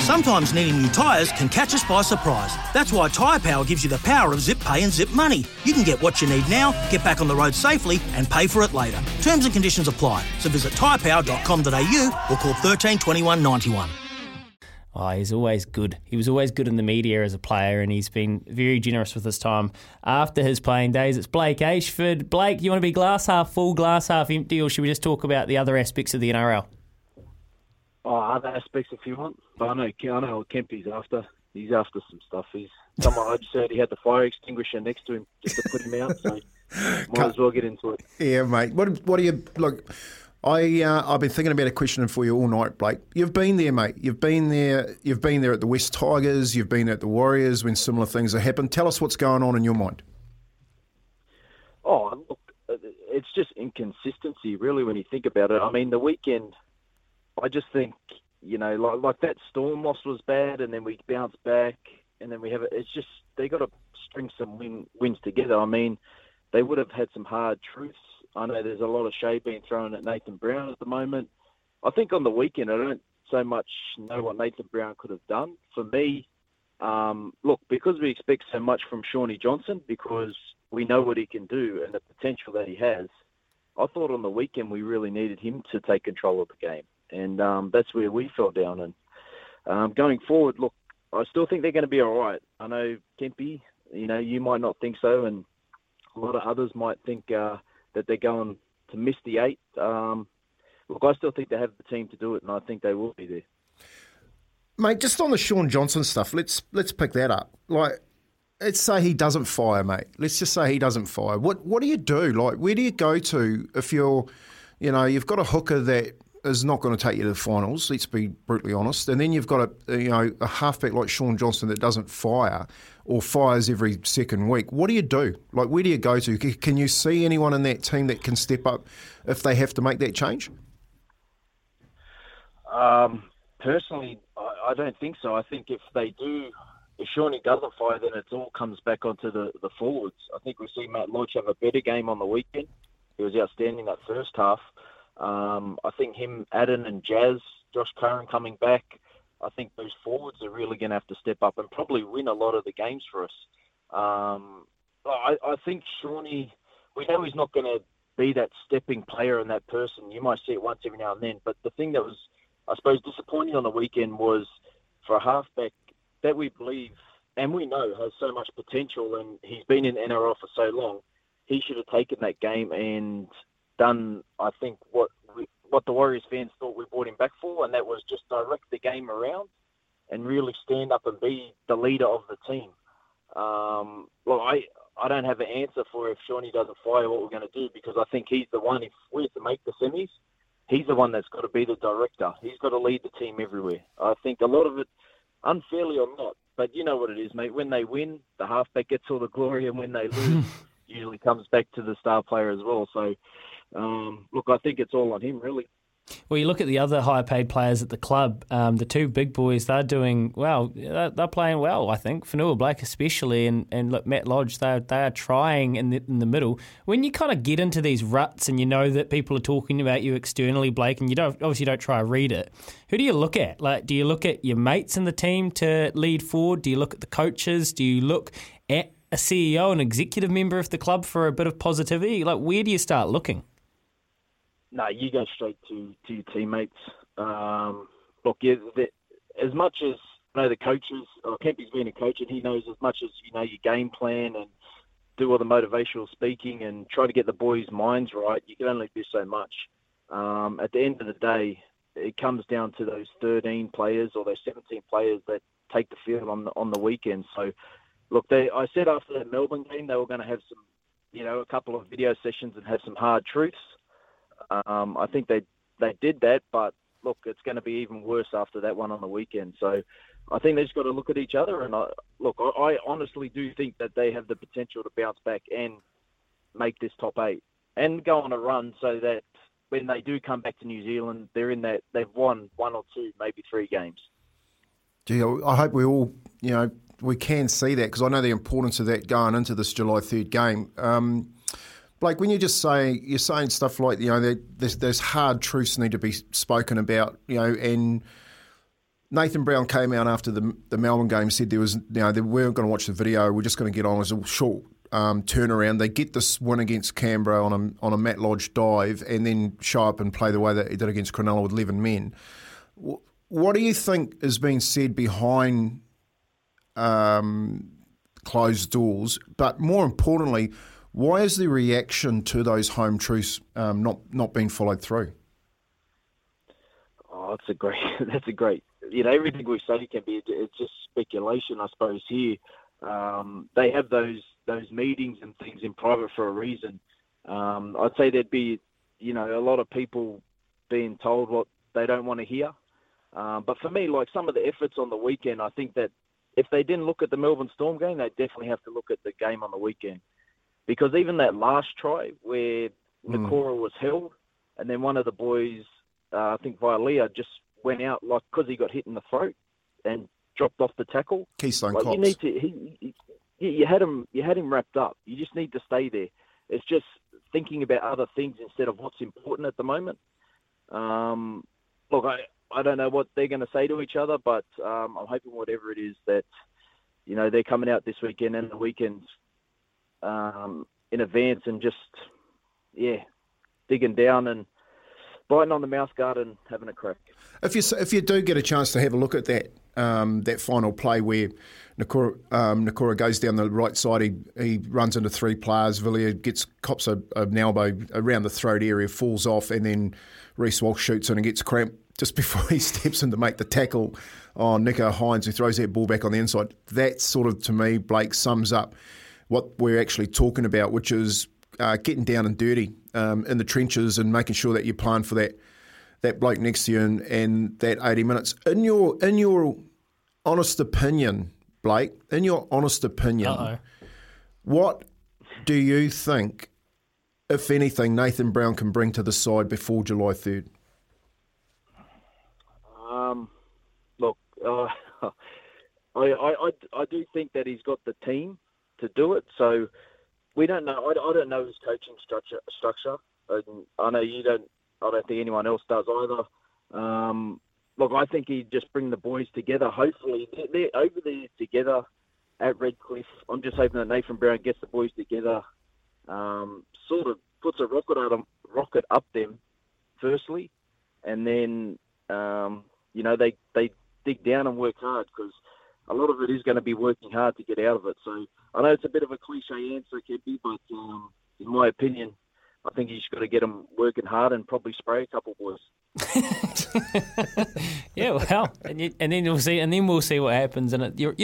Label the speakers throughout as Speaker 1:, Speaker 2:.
Speaker 1: Sometimes needing new tyres can catch us by surprise. That's why Tyre Power gives you the power of zip pay and zip money. You can get what you need now, get back on the road safely, and pay for it later. Terms and conditions apply. So visit tyrepower.com.au or call 13 21 91.
Speaker 2: Oh, he's always good. He was always good in the media as a player, and he's been very generous with his time after his playing days. It's Blake Ayshford. Blake, you want to be glass half full, glass half empty, or should we just talk about the other aspects of the NRL?
Speaker 3: Oh, other aspects if you want. But I know, I know what Kempy's after. He's after some stuff. He's someone I just heard he had the fire extinguisher next to him just to put him out. So might as well get into it.
Speaker 4: Yeah, mate. What What do you look? I uh, I've been thinking about a question for you all night, Blake. You've been there, mate. You've been there. You've been there at the West Tigers. You've been at the Warriors when similar things have happened. Tell us what's going on in your mind.
Speaker 3: Oh, look, it's just inconsistency, really, when you think about it. I mean, the weekend, I just think, you know, like, like that Storm loss was bad, and then we bounce back, and then we have it. It's just they got to string some win, wins together. I mean, they would have had some hard truths. I know there's a lot of shade being thrown at Nathan Brown at the moment. I think on the weekend, I don't so much know what Nathan Brown could have done. For me, um, look, because we expect so much from Shawnee Johnson, because we know what he can do and the potential that he has, I thought on the weekend we really needed him to take control of the game. And um, that's where we fell down. And um, going forward, look, I still think they're going to be all right. I know Kempy, you know, you might not think so, and a lot of others might think uh, that they're going to miss the eight. Um, look, I still think they have the team to do it, and I think they will be there.
Speaker 4: Mate, just on the Shaun Johnson stuff, let's let's pick that up. Like, let's say he doesn't fire, mate. Let's just say he doesn't fire. What what do you do? Like, where do you go to if you're, you know, you've got a hooker that is not going to take you to the finals. Let's be brutally honest. And then you've got a you know a halfback like Shaun Johnson that doesn't fire or fires every second week. What do you do? Like, where do you go to? Can you see anyone in that team that can step up if they have to make that change?
Speaker 3: Um, personally, I, I don't think so. I think if they do, if Shawnee doesn't fire, then it all comes back onto the, the forwards. I think we see Matt Lodge have a better game on the weekend. He was outstanding that first half. Um, I think him, Adam and Jazz, Josh Curran coming back. I think those forwards are really going to have to step up and probably win a lot of the games for us. Um, I, I think Shawnee, we know he's not going to be that stepping player and that person. You might see it once every now and then. But the thing that was, I suppose, disappointing on the weekend was for a halfback that we believe and we know has so much potential and he's been in NRL for so long, he should have taken that game and done, I think, what we, what the Warriors fans thought we brought him back for, and that was just direct the game around and really stand up and be the leader of the team. Um, well, I I don't have an answer for if Shawnee doesn't fire what we're going to do because I think he's the one. If we're to make the semis, he's the one that's got to be the director. He's got to lead the team everywhere. I think a lot of it, unfairly or not, but you know what it is, mate. When they win, the halfback gets all the glory, and when they lose, usually comes back to the star player as well. So, um, look, I think it's all on him, really.
Speaker 2: Well, you look at the other high paid players at the club, um, the two big boys, they're doing well. They're, they're playing well, I think. Fonua-Blake, especially, and, and look, Matt Lodge, they're, they are trying in the, in the middle. When you kind of get into these ruts and you know that people are talking about you externally, Blake, and you don't obviously don't try to read it, who do you look at? Like, do you look at your mates in the team to lead forward? Do you look at the coaches? Do you look at a CEO, an executive member of the club for a bit of positivity? Like, where do you start looking?
Speaker 3: No, you go straight to, to your teammates. Um, look, yeah, the, as much as you know the coaches, or Kempy's been a coach, and he knows as much as you know your game plan and do all the motivational speaking and try to get the boys' minds right. You can only do so much. Um, at the end of the day, it comes down to those 13 players or those 17 players that take the field on the, on the weekend. So, look, they, I said after that Melbourne game they were going to have some, you know, a couple of video sessions and have some hard truths. Um, I think they they did that, but look, it's going to be even worse after that one on the weekend. So, I think they just got to look at each other. And I, look, I, I honestly do think that they have the potential to bounce back and make this top eight and go on a run so that when they do come back to New Zealand, they're in that they've won one or two, maybe three games.
Speaker 4: Gee, I hope we all, you know, we can see that because I know the importance of that going into this July third game. Um, Blake, when you just say you're saying stuff like you know there's, there's hard truths need to be spoken about, you know, and Nathan Brown came out after the the Melbourne game said there was you know they weren't going to watch the video, we're just going to get on as a short um, turnaround. They get this win against Canberra on a on a Matt Lodge dive, and then show up and play the way that he did against Cronulla with eleven men. What do you think is being said behind um, closed doors? But more importantly, why is the reaction to those home truths um, not not being followed through?
Speaker 3: Oh, that's a great. That's a great. You know, everything we say can be. It's just speculation, I suppose. Here, um, they have those those meetings and things in private for a reason. Um, I'd say there'd be, you know, a lot of people being told what they don't want to hear. Um, but for me, like some of the efforts on the weekend, I think that if they didn't look at the Melbourne Storm game, they definitely have to look at the game on the weekend. Because even that last try where mm. Nikora was held, and then one of the boys, uh, I think Vailea, just went out like because he got hit in the throat and dropped off the tackle.
Speaker 4: Keystone
Speaker 3: like,
Speaker 4: Cops.
Speaker 3: You need to. He, he, you had him. You had him wrapped up. You just need to stay there. It's just thinking about other things instead of what's important at the moment. Um, look, I I don't know what they're going to say to each other, but um, I'm hoping whatever it is that you know they're coming out this weekend and the weekends um, in advance and just yeah digging down and biting on the mouse guard and having a crack.
Speaker 4: If you if you do get a chance to have a look at that um, that final play where Nikora, um, Nikora goes down the right side, he, he runs into three players. Vailea gets cops a, an elbow around the throat area, falls off, and then Reece Walsh shoots in and gets cramped just before he steps in to make the tackle on Nicho Hynes, who throws that ball back on the inside. That sort of, to me, Blake, sums up what we're actually talking about, which is uh, getting down and dirty um, in the trenches and making sure that you plan for that that bloke next to you and, and that 80 minutes. In your in your honest opinion, Blake, in your honest opinion,
Speaker 2: Uh-oh.
Speaker 4: what do you think, if anything, Nathan Brown can bring to the side before July 3rd?
Speaker 3: Um, look, uh, I, I, I, I do think that he's got the team to do it. So we don't know. I, I don't know his coaching structure. Structure. And I know you don't. I don't think anyone else does either. Um, look, I think he'd just bring the boys together. Hopefully, they're, they're over there together at Redcliffe. I'm just hoping that Nathan Brown gets the boys together, um, sort of puts a rocket rocket up them, firstly, and then um, you know they they dig down and work hard because a lot of it is going to be working hard to get out of it. So I know it's a bit of a cliche answer, Kempy, but um, in my opinion, I think he's got to get them working hard and probably spray a couple boys.
Speaker 2: yeah, well, and, you, and then we'll see, and then we'll see what happens. And it, you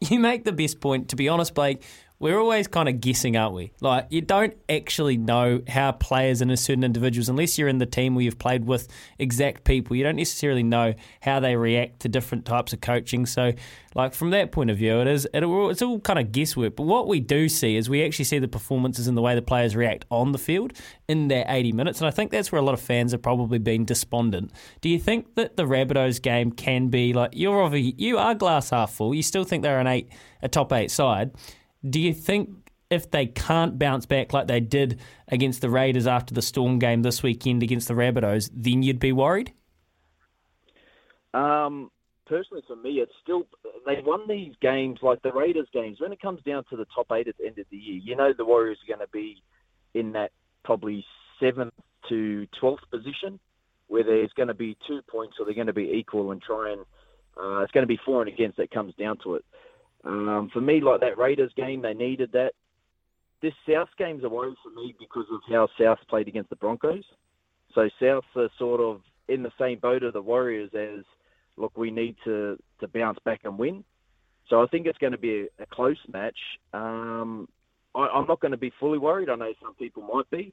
Speaker 2: you make the best point. To be honest, Blake, we're always kind of guessing, aren't we? Like you don't actually know how players and certain individuals, unless you're in the team where you've played with exact people, you don't necessarily know how they react to different types of coaching. So, like from that point of view, it is it, it's all kind of guesswork. But what we do see is we actually see the performances and the way the players react on the field in their 80 minutes, and I think that's where a lot of fans have probably been despondent. Do you think that the Rabbitohs game can be like you're obviously, you are glass half full? You still think they're an eight, a top eight side? Do you think if they can't bounce back like they did against the Raiders after the Storm game this weekend against the Rabbitohs, then you'd be worried?
Speaker 3: Um, personally for me, it's still they won these games like the Raiders games. When it comes down to the top eight at the end of the year, you know the Warriors are going to be in that probably seventh to twelfth position, where there's going to be two points or they're going to be equal and try and uh, it's going to be for and against that comes down to it. Um, for me, like that Raiders game, they needed that. This South game's a worry for me because of how South played against the Broncos. So South are sort of in the same boat of the Warriors as, look, we need to, to bounce back and win. So I think it's going to be a, a close match. Um, I, I'm not going to be fully worried. I know some people might be.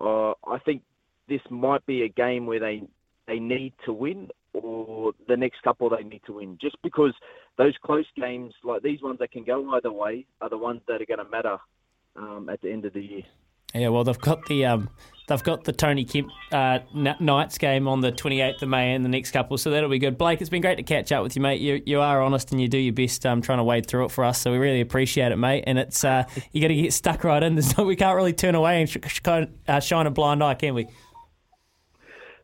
Speaker 3: Uh, I think this might be a game where they they need to win, or the next couple they need to win. Just because those close games, like these ones that can go either way, are the ones that are going to matter um, at the end of the year.
Speaker 2: Yeah, well, they've got the um, they've got the Tony Kemp uh, Knights game on the 28th of May and the next couple, so that'll be good. Blake, it's been great to catch up with you, mate. You you are honest and you do your best um, trying to wade through it for us, so we really appreciate it, mate. And it's uh, you got to get stuck right in. There's no, we can't really turn away and sh- sh- uh, shine a blind eye, can we?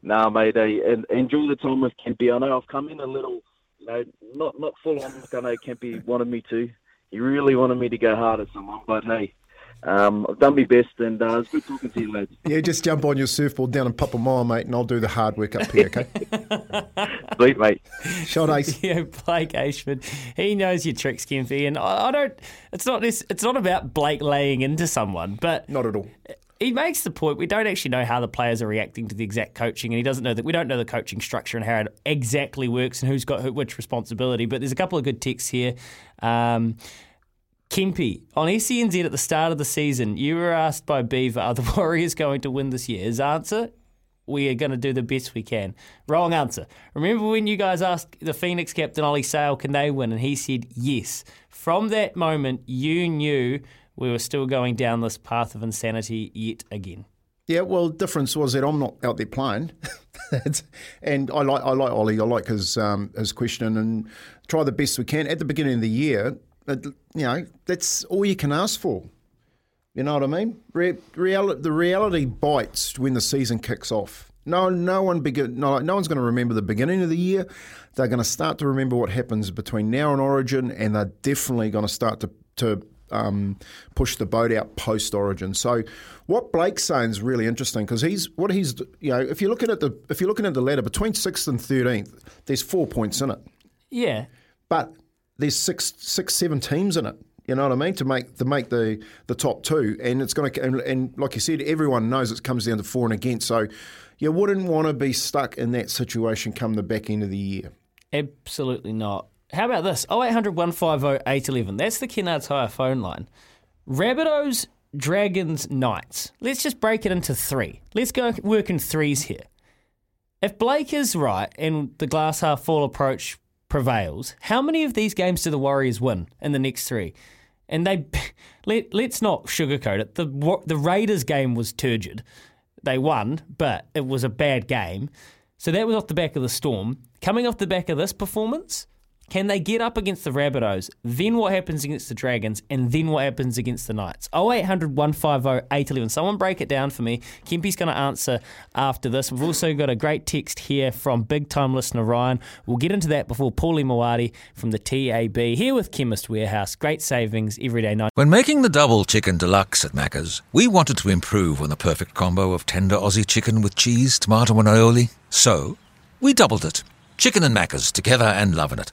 Speaker 3: Nah, mate. Uh, enjoy the time with Kempy. I know I've come in a little, you know, not not full on. I know Kempy wanted me to. He really wanted me to go hard at someone, but hey, um, I've done my best, and uh, it's good talking to you, lads.
Speaker 4: Yeah, just jump on your surfboard down and pop a Mile, mate, and I'll do the hard work up here, okay?
Speaker 3: Sweet, mate.
Speaker 4: Shot ace.
Speaker 2: yeah, Blake Ayshford. He knows your tricks, Kempy, and I, I don't. It's not this. It's not about Blake laying into someone, but
Speaker 4: not at all.
Speaker 2: He makes the point we don't actually know how the players are reacting to the exact coaching, and he doesn't know that we don't know the coaching structure and how it exactly works and who's got which responsibility. But there's a couple of good texts here. Um, Kempy, on SENZ at the start of the season, you were asked by Beaver, are the Warriors going to win this year? His answer, we are going to do the best we can. Wrong answer. Remember when you guys asked the Phoenix captain, Ollie Sail, can they win? And he said yes. From that moment, you knew we were still going down this path of insanity yet again.
Speaker 4: Yeah, well, the difference was that I'm not out there playing, and I like I like Ollie. I like his um, his question and try the best we can at the beginning of the year you know, that's all you can ask for. You know what I mean? Re- the reality bites when the season kicks off. No, no one begin, no, no one's going to remember the beginning of the year. They're going to start to remember what happens between now and Origin, and they're definitely going to start to to um, push the boat out post Origin. So, what Blake's saying is really interesting because he's what he's you know if you're looking at the if you're looking at the ladder between sixth and thirteenth, there's four points in it.
Speaker 2: Yeah,
Speaker 4: but there's six, six, seven teams in it. You know what I mean? To make to make the, the top two, and it's going to and, and like you said, everyone knows it comes down to for and against. So you wouldn't want to be stuck in that situation come the back end of the year.
Speaker 2: Absolutely not. How about this? 0800 150 811. That's the Kennards Hire phone line. Rabbitohs, Dragons, Knights. Let's just break it into three. Let's go work in threes here. If Blake is right and the glass half full approach prevails, how many of these games do the Warriors win in the next three? And they let let's not sugarcoat it. The the Raiders game was turgid. They won, but it was a bad game. So that was off the back of the storm. Coming off the back of this performance, can they get up against the Rabbitohs? Then what happens against the Dragons? And then what happens against the Knights? 0800 150 811. Someone break it down for me. Kempy's going to answer after this. We've also got a great text here from big time listener Ryan. We'll get into that before Paulie Mawadi from the TAB here with Chemist Warehouse. Great savings every day night.
Speaker 5: When making the double chicken deluxe at Macca's, we wanted to improve on the perfect combo of tender Aussie chicken with cheese, tomato, and aioli. So we doubled it. Chicken and Macca's together and loving it.